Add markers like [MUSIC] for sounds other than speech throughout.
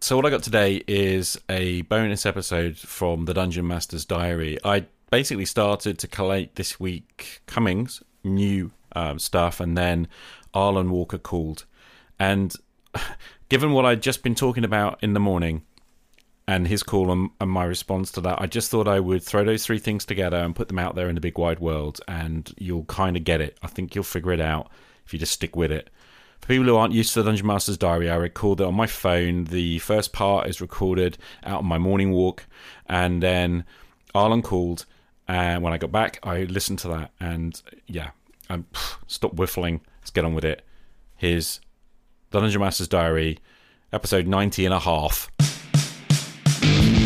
So what I got today is a bonus episode from the Dungeon Master's Diary. I basically started to collate this week Cummings new um, stuff, and then Arlen Walker called. And [LAUGHS] given what I'd just been talking about in the morning, and his call and, and, my response to that, I just thought I would throw those three things together and put them out there in the big wide world, and you'll kind of get it. I think you'll figure it out if you just stick with it. For people who aren't used to the Dungeon Master's Diary, I record it on my phone. The first part is recorded out on my morning walk, and then Arlen called, and when I got back, I listened to that, and yeah, I'm stop whiffling. Let's get on with it. Here's the Dungeon Master's Diary, episode 90 and a half.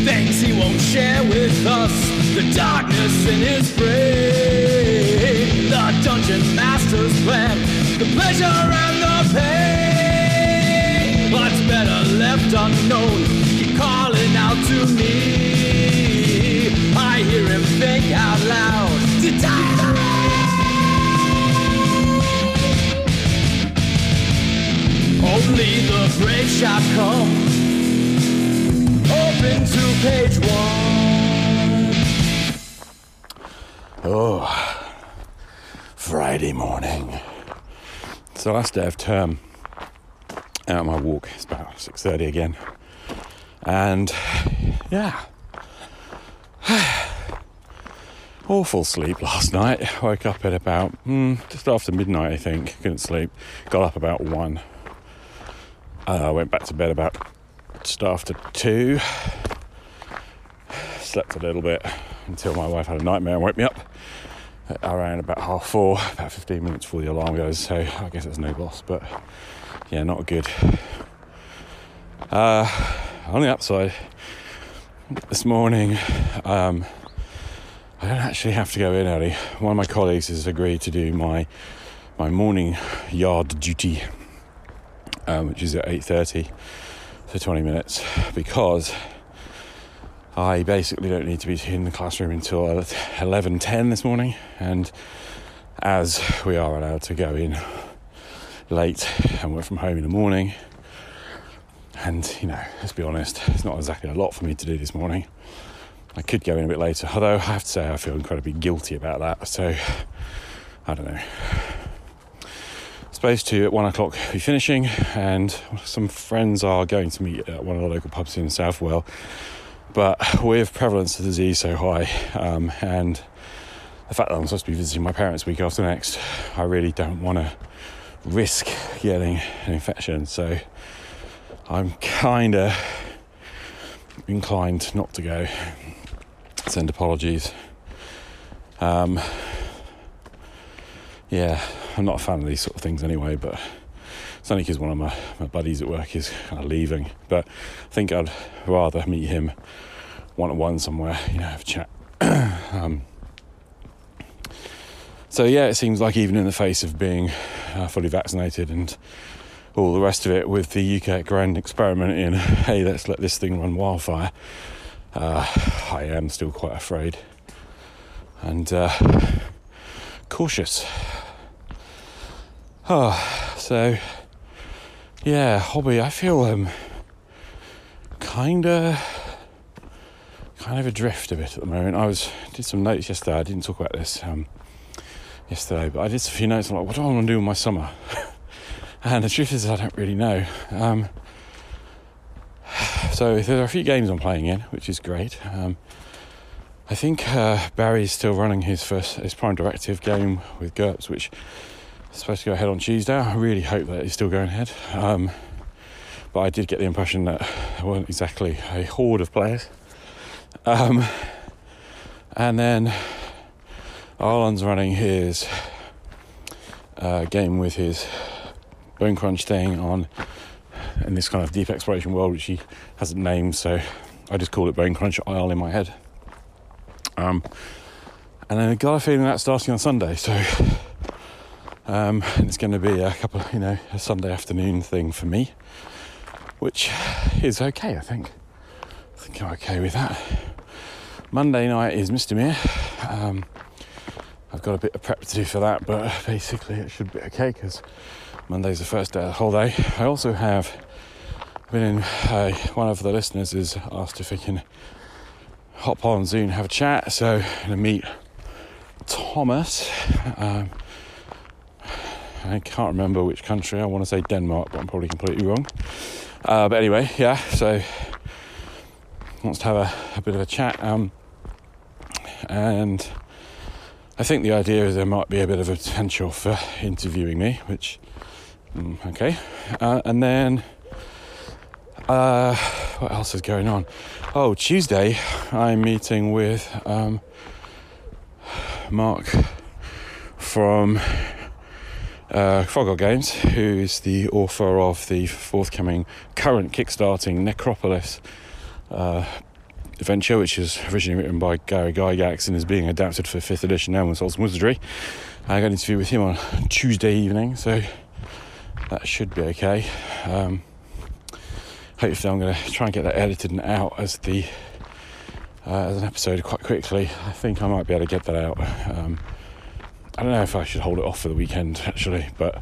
Things he won't share with us, the darkness in his brain, the Dungeon Master's plan, the pleasure unknown? Keep calling out to me. I hear him think out loud. Only the brave shall come. Open to page one. Oh, Friday morning. It's the last day of term. Out my walk. It's about six thirty again, and yeah. [SIGHS] Awful sleep last night. Woke up at about mm, just after midnight, I think. Couldn't sleep. Got up about one. Uh, went back to bed about just after two. [SIGHS] Slept a little bit until my wife had a nightmare and woke me up around about half four, about 15 minutes before the alarm goes. So I guess it's no loss, but yeah, not good. Uh, on the upside, this morning, um, I don't actually have to go in early. One of my colleagues has agreed to do my my morning yard duty um, which is at 8.30 for 20 minutes because I basically don't need to be in the classroom until 11.10 this morning and as we are allowed to go in late and work from home in the morning. And you know let's be honest it's not exactly a lot for me to do this morning. I could go in a bit later although I have to say I feel incredibly guilty about that. So I don't know. Supposed to at one o'clock be finishing, and some friends are going to meet at one of the local pubs in Southwell. But with prevalence of disease so high, um, and the fact that I'm supposed to be visiting my parents week after next, I really don't want to risk getting an infection. So I'm kind of inclined not to go. Send apologies. Um, yeah, I'm not a fan of these sort of things anyway, but it's only because one of my, my buddies at work is kind of leaving. But I think I'd rather meet him one on one somewhere, you know, have a chat. [CLEARS THROAT] um, so, yeah, it seems like even in the face of being uh, fully vaccinated and all the rest of it with the UK grand experiment in, [LAUGHS] hey, let's let this thing run wildfire, uh, I am still quite afraid and uh, cautious. Oh, so yeah, hobby. I feel um kind of kind of adrift a bit at the moment. I was did some notes yesterday. I didn't talk about this um, yesterday, but I did a few notes. I'm like, what do I want to do in my summer? [LAUGHS] and the truth is, I don't really know. Um, [SIGHS] so there are a few games I'm playing in, which is great. Um, I think uh, Barry's still running his first his Prime Directive game with GURPS, which is supposed to go ahead on Tuesday. I really hope that it's still going ahead. Um, but I did get the impression that there weren't exactly a horde of players. Um, and then Arlen's running his uh, game with his Bone Crunch thing on in this kind of deep exploration world, which he hasn't named, so I just call it Bone Crunch Isle in my head. Um, and I got a feeling that's starting on Sunday, so um, it's going to be a couple, you know, a Sunday afternoon thing for me, which is okay, I think. I think I'm okay with that. Monday night is Mr. Mere. Um, I've got a bit of prep to do for that, but [LAUGHS] basically it should be okay because Monday's the first day of the holiday. I also have been in, uh, one of the listeners has asked if he can hop on Zoom and have a chat. So I'm going to meet Thomas. Um, I can't remember which country. I want to say Denmark, but I'm probably completely wrong. Uh, but anyway, yeah. So wants to have a, a bit of a chat. Um, and I think the idea is there might be a bit of a potential for interviewing me, which mm, okay. Uh, and then uh, what else is going on? Oh, Tuesday I'm meeting with um, Mark from uh, Frog God Games, who's the author of the forthcoming current kickstarting Necropolis uh, adventure, which is originally written by Gary Gygax and is being adapted for 5th edition now in and Wizardry. I got an interview with him on Tuesday evening, so that should be okay. Um, hopefully, I'm going to try and get that edited and out as the uh, as an episode quite quickly. I think I might be able to get that out. Um, I don't know if I should hold it off for the weekend actually, but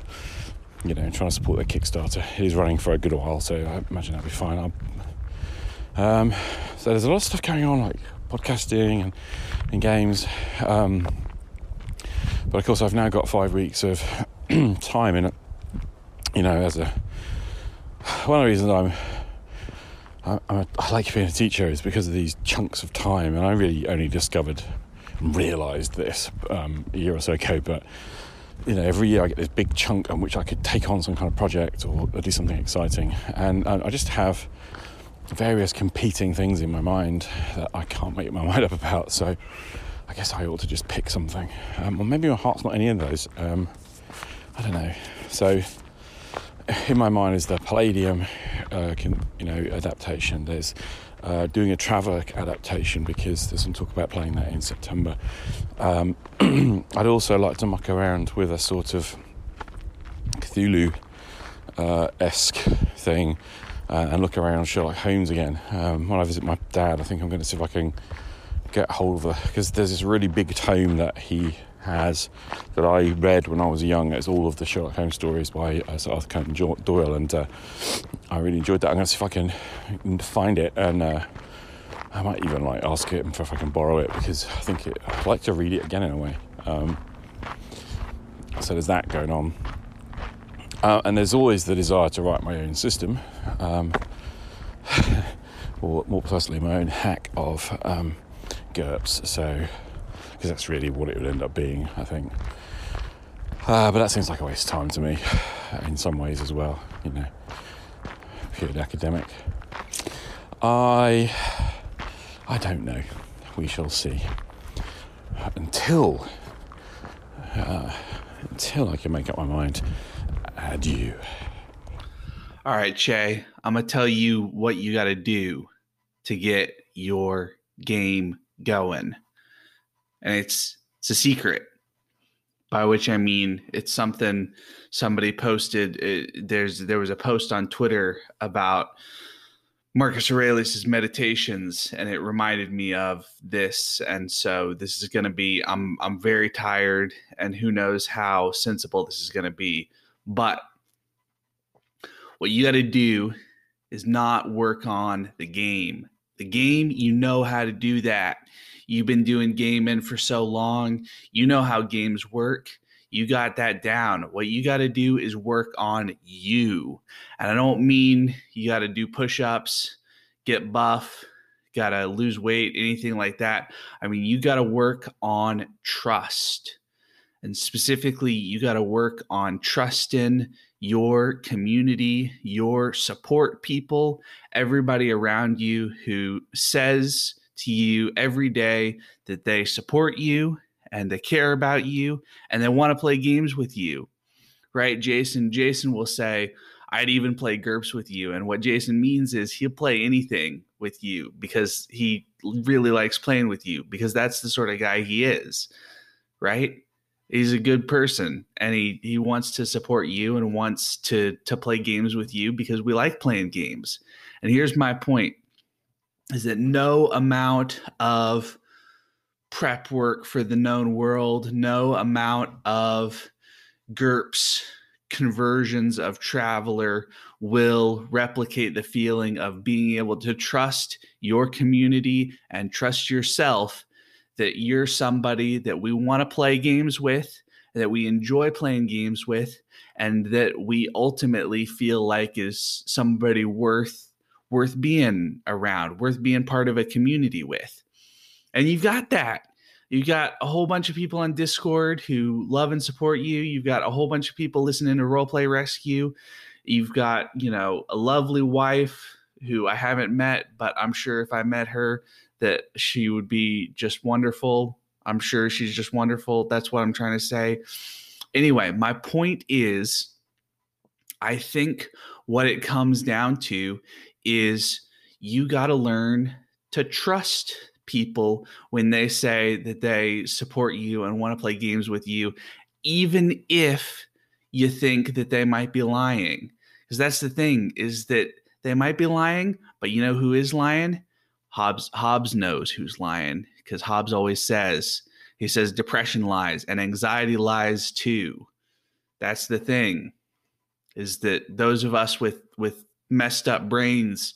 you know, trying to support the Kickstarter. It is running for a good while, so I imagine that'll be fine. Um, so there's a lot of stuff going on, like podcasting and, and games. Um, but of course, I've now got five weeks of [CLEARS THROAT] time in it. You know, as a one of the reasons I'm, I like being a teacher is because of these chunks of time, and I really only discovered and realised this um, a year or so ago. But you know, every year I get this big chunk on which I could take on some kind of project or, or do something exciting, and, and I just have various competing things in my mind that I can't make my [LAUGHS] mind up about. So I guess I ought to just pick something. Um, or maybe my heart's not any of those. Um, I don't know. So in my mind is the Palladium, uh, can, you know, adaptation. There's uh, doing a Traveller adaptation because there's some talk about playing that in September. Um, [CLEARS THROAT] I'd also like to muck around with a sort of Cthulhu uh, esque thing uh, and look around Sherlock Holmes again. Um, when I visit my dad, I think I'm going to see if I can get hold of it because there's this really big tome that he has that I read when I was young. It's all of the Sherlock Holmes stories by uh, Sir Arthur Conan Doyle, and uh, I really enjoyed that. I'm going to see if I can find it, and uh, I might even like ask him if I can borrow it because I think it, I'd like to read it again in a way. Um, so there's that going on. Uh, and there's always the desire to write my own system, um, [SIGHS] or more precisely, my own hack of um, GURPS. So, because that's really what it would end up being, I think. Uh, but that seems like a waste of time to me, [SIGHS] in some ways as well. You know, purely academic. I, I don't know. We shall see. Until, uh, until I can make up my mind adieu. All right, Che, I'm going to tell you what you got to do to get your game going. And it's it's a secret. By which I mean it's something somebody posted it, uh, there's there was a post on Twitter about Marcus Aurelius's meditations and it reminded me of this and so this is going to be I'm I'm very tired and who knows how sensible this is going to be but what you got to do is not work on the game. The game, you know how to do that. You've been doing gaming for so long, you know how games work. You got that down. What you got to do is work on you. And I don't mean you got to do push ups, get buff, got to lose weight, anything like that. I mean, you got to work on trust. And specifically, you got to work on trusting your community, your support people, everybody around you who says to you every day that they support you and they care about you and they want to play games with you. Right? Jason, Jason will say, I'd even play GURPS with you. And what Jason means is he'll play anything with you because he really likes playing with you because that's the sort of guy he is. Right? He's a good person and he he wants to support you and wants to to play games with you because we like playing games. And here's my point is that no amount of prep work for the known world, no amount of GURPS conversions of Traveller will replicate the feeling of being able to trust your community and trust yourself that you're somebody that we want to play games with, that we enjoy playing games with, and that we ultimately feel like is somebody worth worth being around, worth being part of a community with. And you've got that. You've got a whole bunch of people on Discord who love and support you. You've got a whole bunch of people listening to Roleplay Rescue. You've got, you know, a lovely wife who I haven't met, but I'm sure if I met her, that she would be just wonderful. I'm sure she's just wonderful. That's what I'm trying to say. Anyway, my point is I think what it comes down to is you got to learn to trust people when they say that they support you and want to play games with you, even if you think that they might be lying. Because that's the thing is that they might be lying, but you know who is lying? Hobbes Hobbes knows who's lying because Hobbes always says he says depression lies and anxiety lies too. That's the thing is that those of us with with messed up brains,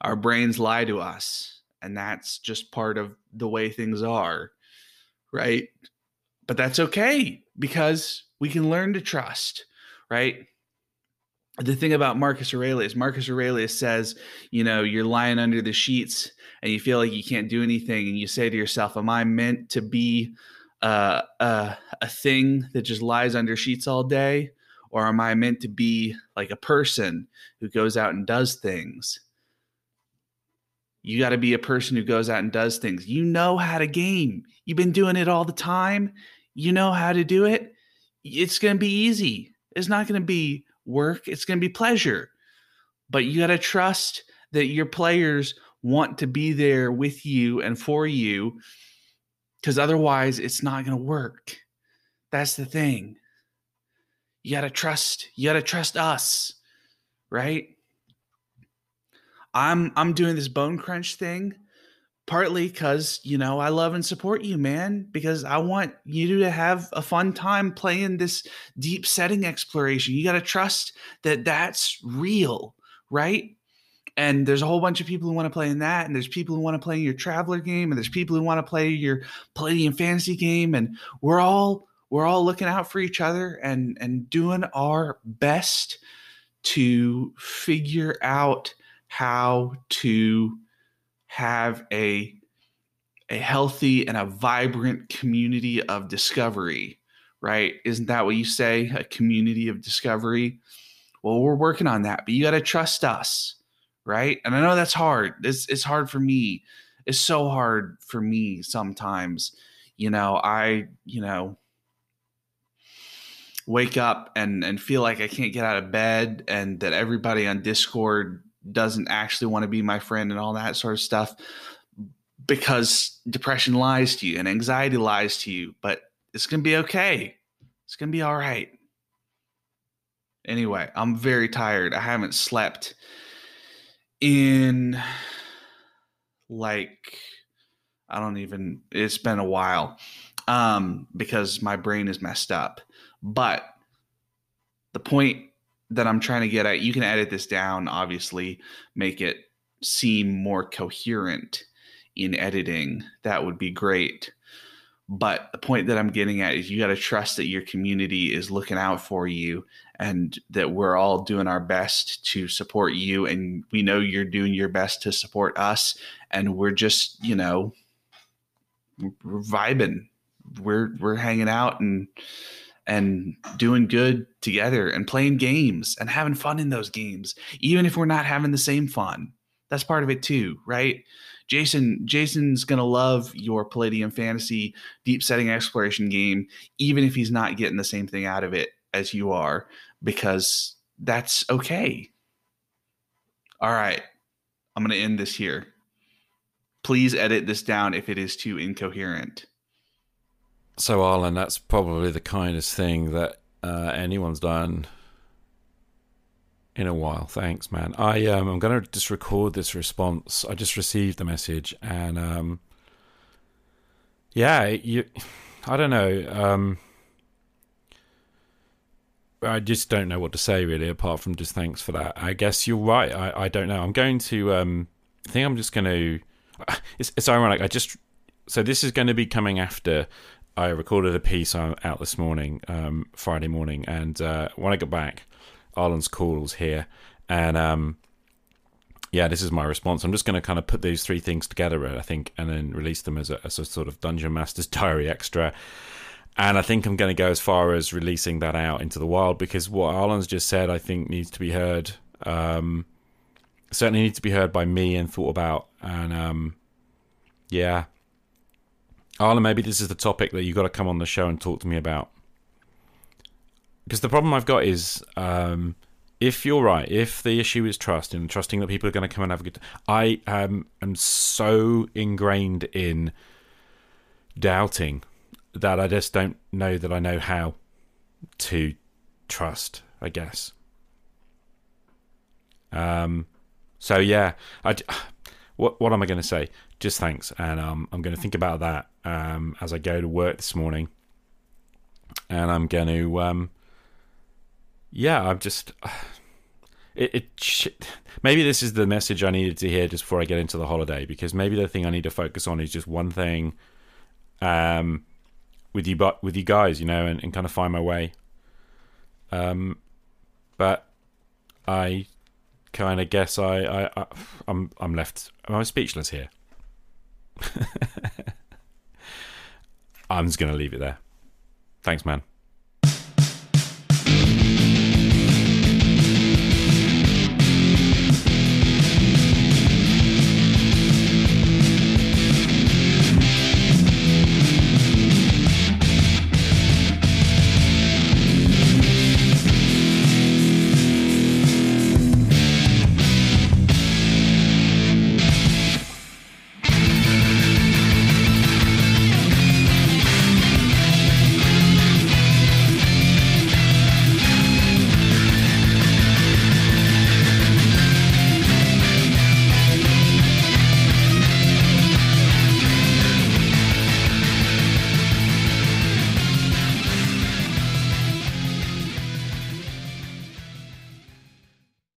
our brains lie to us. And that's just part of the way things are. Right. But that's okay because we can learn to trust. Right. The thing about Marcus Aurelius, Marcus Aurelius says, you know, you're lying under the sheets and you feel like you can't do anything. And you say to yourself, Am I meant to be uh, uh, a thing that just lies under sheets all day? Or am I meant to be like a person who goes out and does things? You got to be a person who goes out and does things. You know how to game. You've been doing it all the time. You know how to do it. It's going to be easy. It's not going to be work, it's going to be pleasure. But you got to trust that your players want to be there with you and for you because otherwise it's not going to work. That's the thing you got to trust you got to trust us right i'm i'm doing this bone crunch thing partly cuz you know i love and support you man because i want you to have a fun time playing this deep setting exploration. You got to trust that that's real right? And there's a whole bunch of people who want to play in that and there's people who want to play your traveller game and there's people who want to play your palladium fantasy game and we're all we're all looking out for each other and and doing our best to figure out how to have a a healthy and a vibrant community of discovery right? Isn't that what you say a community of discovery? Well we're working on that but you got to trust us right? And i know that's hard. It's, it's hard for me. It's so hard for me sometimes. You know i you know wake up and and feel like I can't get out of bed and that everybody on Discord doesn't actually want to be my friend and all that sort of stuff because depression lies to you and anxiety lies to you, but it's going to be okay. It's going to be all right. Anyway, I'm very tired. I haven't slept in like I don't even it's been a while um because my brain is messed up. But the point that I'm trying to get at, you can edit this down, obviously, make it seem more coherent in editing. That would be great. But the point that I'm getting at is you got to trust that your community is looking out for you and that we're all doing our best to support you. And we know you're doing your best to support us. And we're just, you know, we're vibing. We're, we're hanging out and, and doing good together and playing games and having fun in those games, even if we're not having the same fun. That's part of it too, right? Jason, Jason's gonna love your Palladium Fantasy deep setting exploration game, even if he's not getting the same thing out of it as you are, because that's okay. All right, I'm gonna end this here. Please edit this down if it is too incoherent. So, Arlen, that's probably the kindest thing that uh, anyone's done in a while. Thanks, man. I um, I'm going to just record this response. I just received the message, and um, yeah, you. I don't know. Um, I just don't know what to say really, apart from just thanks for that. I guess you're right. I, I don't know. I'm going to. Um, I think I'm just going [LAUGHS] to. It's, it's ironic. I just so this is going to be coming after I recorded a piece out this morning, um, Friday morning, and uh, when I got back, Arlen's call was here, and um, yeah, this is my response. I'm just going to kind of put these three things together, I think, and then release them as a, as a sort of Dungeon Master's [LAUGHS] Diary extra. And I think I'm going to go as far as releasing that out into the wild because what Arlen's just said, I think, needs to be heard. Um, certainly needs to be heard by me and thought about. And um, yeah, Arlen, maybe this is the topic that you've got to come on the show and talk to me about. Because the problem I've got is um, if you're right, if the issue is trust and trusting that people are going to come and have a good, I um, am so ingrained in doubting that I just don't know that I know how to trust. I guess. Um. So yeah, I. What what am I going to say? Just thanks, and um, I'm going to think about that um, as I go to work this morning, and I'm going to um, yeah, I'm just. [SIGHS] It, it maybe this is the message I needed to hear just before I get into the holiday because maybe the thing I need to focus on is just one thing, um, with you but with you guys, you know, and, and kind of find my way. Um, but I kind of guess I, I, I I'm I'm left. I'm speechless here. [LAUGHS] I'm just gonna leave it there. Thanks, man.